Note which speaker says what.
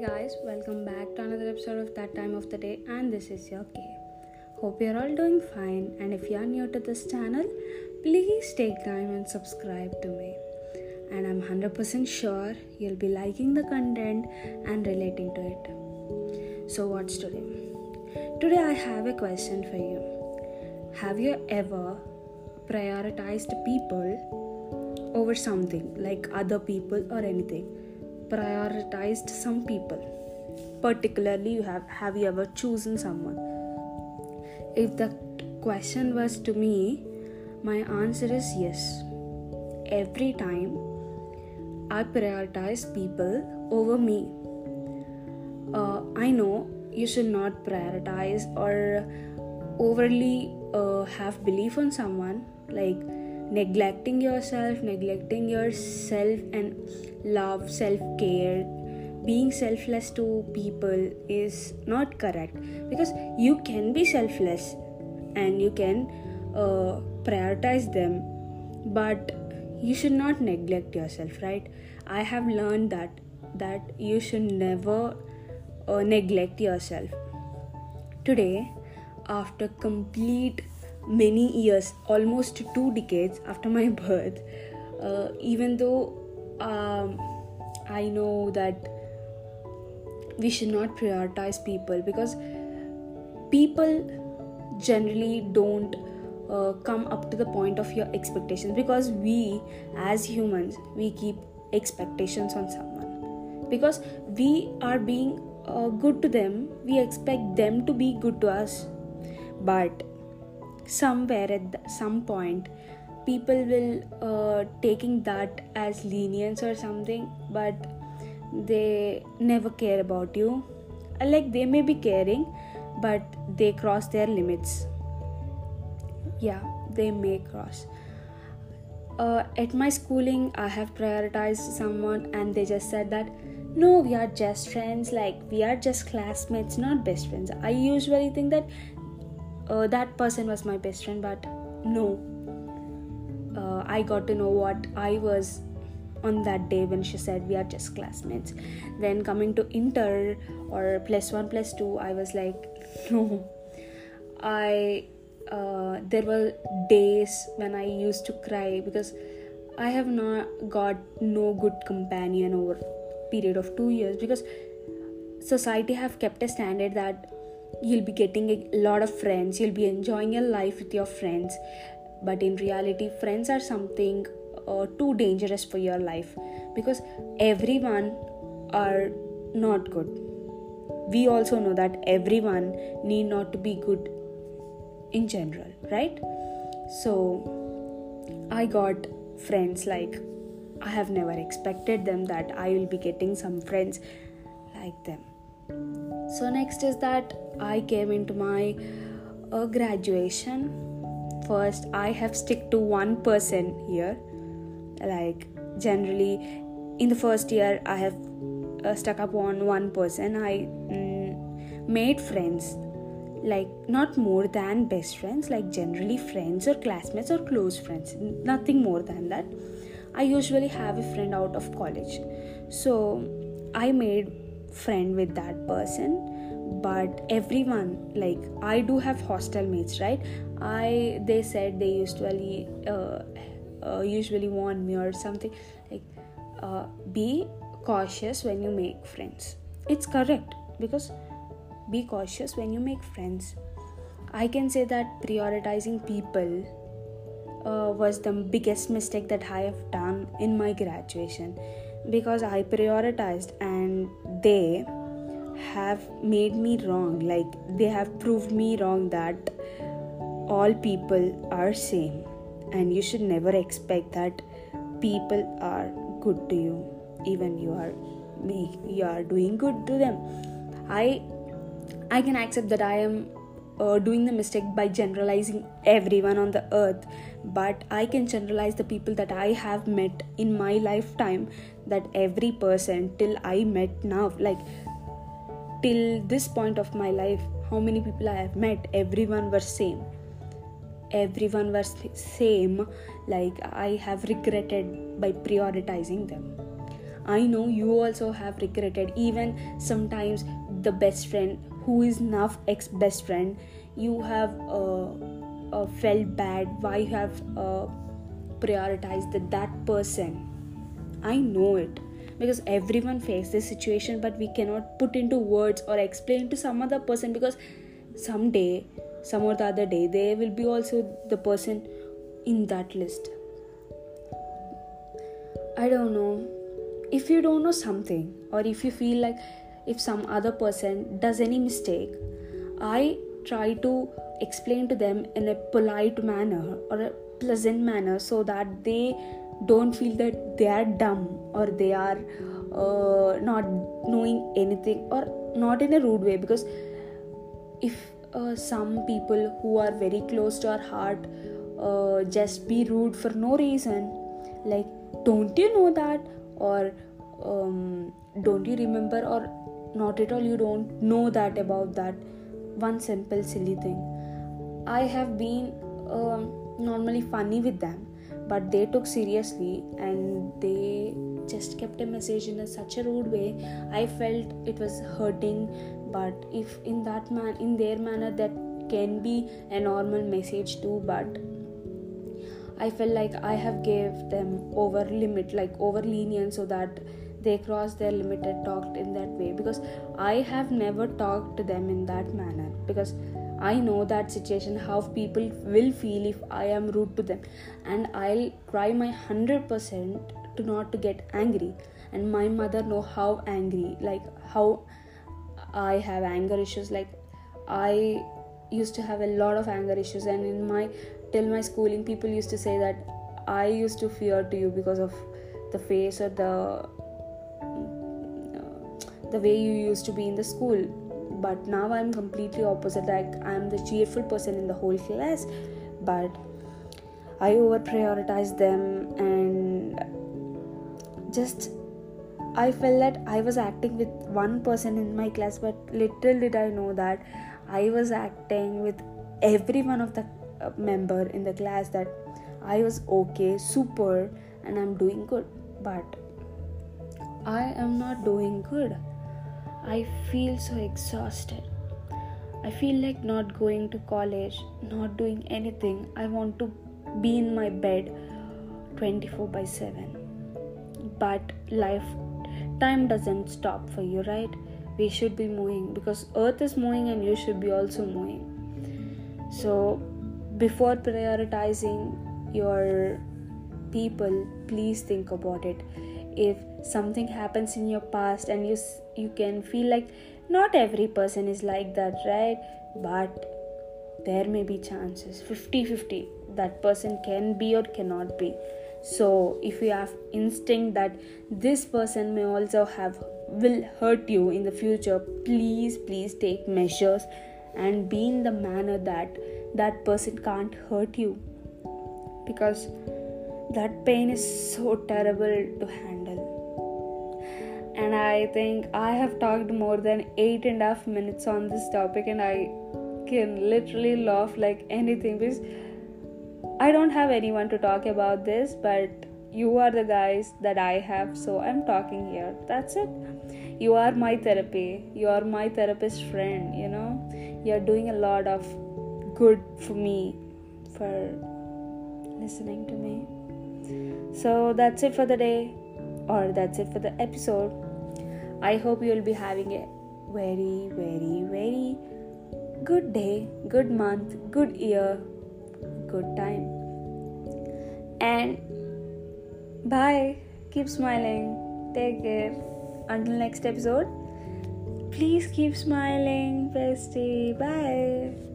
Speaker 1: guys, welcome back to another episode of That Time of the Day, and this is your K. Hope you're all doing fine, and if you're new to this channel, please take time and subscribe to me. And I'm 100% sure you'll be liking the content and relating to it. So, what's today? Today, I have a question for you. Have you ever prioritized people over something like other people or anything? Prioritized some people. Particularly you have have you ever chosen someone? If the question was to me my answer is yes. Every time i prioritize people over me uh, i know you should not prioritize or overly uh, have belief on someone. Like neglecting yourself neglecting yourself and love self care being selfless to people is not correct. Because you can be selfless and you can uh, prioritize them but you should not neglect yourself right? I have learned that that you should never uh, neglect yourself. Today after complete many years, almost two decades after my birth, uh, even though um, I know that we should not prioritize people because people generally don't uh, come up to the point of your expectations because we as humans we keep expectations on someone. Because we are being uh, good to them we expect them to be good to us. But somewhere at the, some point people will uh, taking that as lenience or something but they never care about you. Like they may be caring but they cross their limits. Yeah they may cross. Uh, at my schooling i have prioritized someone and they just said that no we are just friends like we are just classmates not best friends. I usually think that uh, that person was my best friend but no. Uh, i got to know what i was on that day when she said we are just classmates. Then coming to inter or plus one plus two i was like no. I uh, there were days when i used to cry because i have not got no good companion over period of two years because society have kept a standard that you'll be getting a lot of friends. You'll be enjoying your life with your friends. But in reality friends are something uh, too dangerous for your life because everyone are not good. We also know that everyone need not to be good in general right? So i got friends like i have never expected them that i will be getting some friends like them so next is that i came into my uh, graduation. First i have stick to one person here. Like generally in the first year i have uh, stuck upon one person i mm, made friends. Like not more than best friends like generally friends or classmates or close friends. Nothing more than that. I usually have a friend out of college. So i made friend with that person but everyone like i do have hostel mates right? I they said they usually uh, uh, usually warn me or something. Like uh, be cautious when you make friends. It's correct because be cautious when you make friends. I can say that prioritizing people uh, was the biggest mistake that i have done in my graduation because I prioritized and they have made me wrong like they have proved me wrong that all people are same and you should never expect that people are good to you even you are make you are doing good to them. I i can accept that i am uh, doing the mistake by generalizing everyone on the earth. But i can generalize the people that i have met in my lifetime that every person till i met now like till this point of my life how many people i have met everyone were same. Everyone was same like i have regretted by prioritizing them. I know you also have regretted even sometimes the best friend who is now ex best friend. You have uh, uh, felt bad. Why you have uh, prioritized that, that person? I know it. Because everyone faces this situation but we cannot put into words or explain to some other person because someday some or the other day they will be also the person in that list. I don't know. If you don't know something or if you feel like if some other person does any mistake i try to explain to them in a polite manner or a pleasant manner so that they don't feel that they are dumb or they are uh, not knowing anything or not in a rude way. Because if uh, some people who are very close to our heart uh, just be rude for no reason like don't you know that? or um, don't you remember? or not at all you don't know that about that one simple silly thing. I have been um, normally funny with them but they took seriously and they just kept a message in a, such a rude way. I felt it was hurting but if in that man in their manner that can be a normal message too but i felt like i have gave them over limit like over lenient so that they crossed their limit and talked in that way because i have never talked to them in that manner because I know that situation, how people will feel if I am rude to them, and I'll try my 100% to not to get angry. And my mother know how angry, like how I have anger issues. Like I used to have a lot of anger issues, and in my till my schooling, people used to say that I used to fear to you because of the face or the the way you used to be in the school. But now i'm completely opposite like i'm the cheerful person in the whole class but i over prioritize them and just i felt that i was acting with one person in my class but little did i know that i was acting with every one of the uh, member in the class that i was okay super and i'm doing good. But i am not doing good I feel so exhausted. I feel like not going to college, not doing anything. I want to be in my bed 24 by 7. But life, time doesn't stop for you, right? We should be moving because earth is moving and you should be also moving. So, before prioritizing your people, please think about it if something happens in your past and you you can feel like not every person is like that right? But there may be chances. 50-50 that person can be or cannot be. So if you have instinct that this person may also have will hurt you in the future please please take measures and be in the manner that that person can't hurt you. Because that pain is so terrible to handle. And i think i have talked more than eight and a half minutes on this topic and i can literally laugh like anything because i don't have anyone to talk about this but you are the guys that i have so i'm talking here. That's it. You are my therapy. You are my therapist friend you know. You're doing a lot of good for me for listening to me so that's it for the day, or that's it for the episode. I hope you'll be having a very, very, very good day, good month, good year, good time. And bye. Keep smiling. Take care. Until next episode, please keep smiling, bestie. Bye.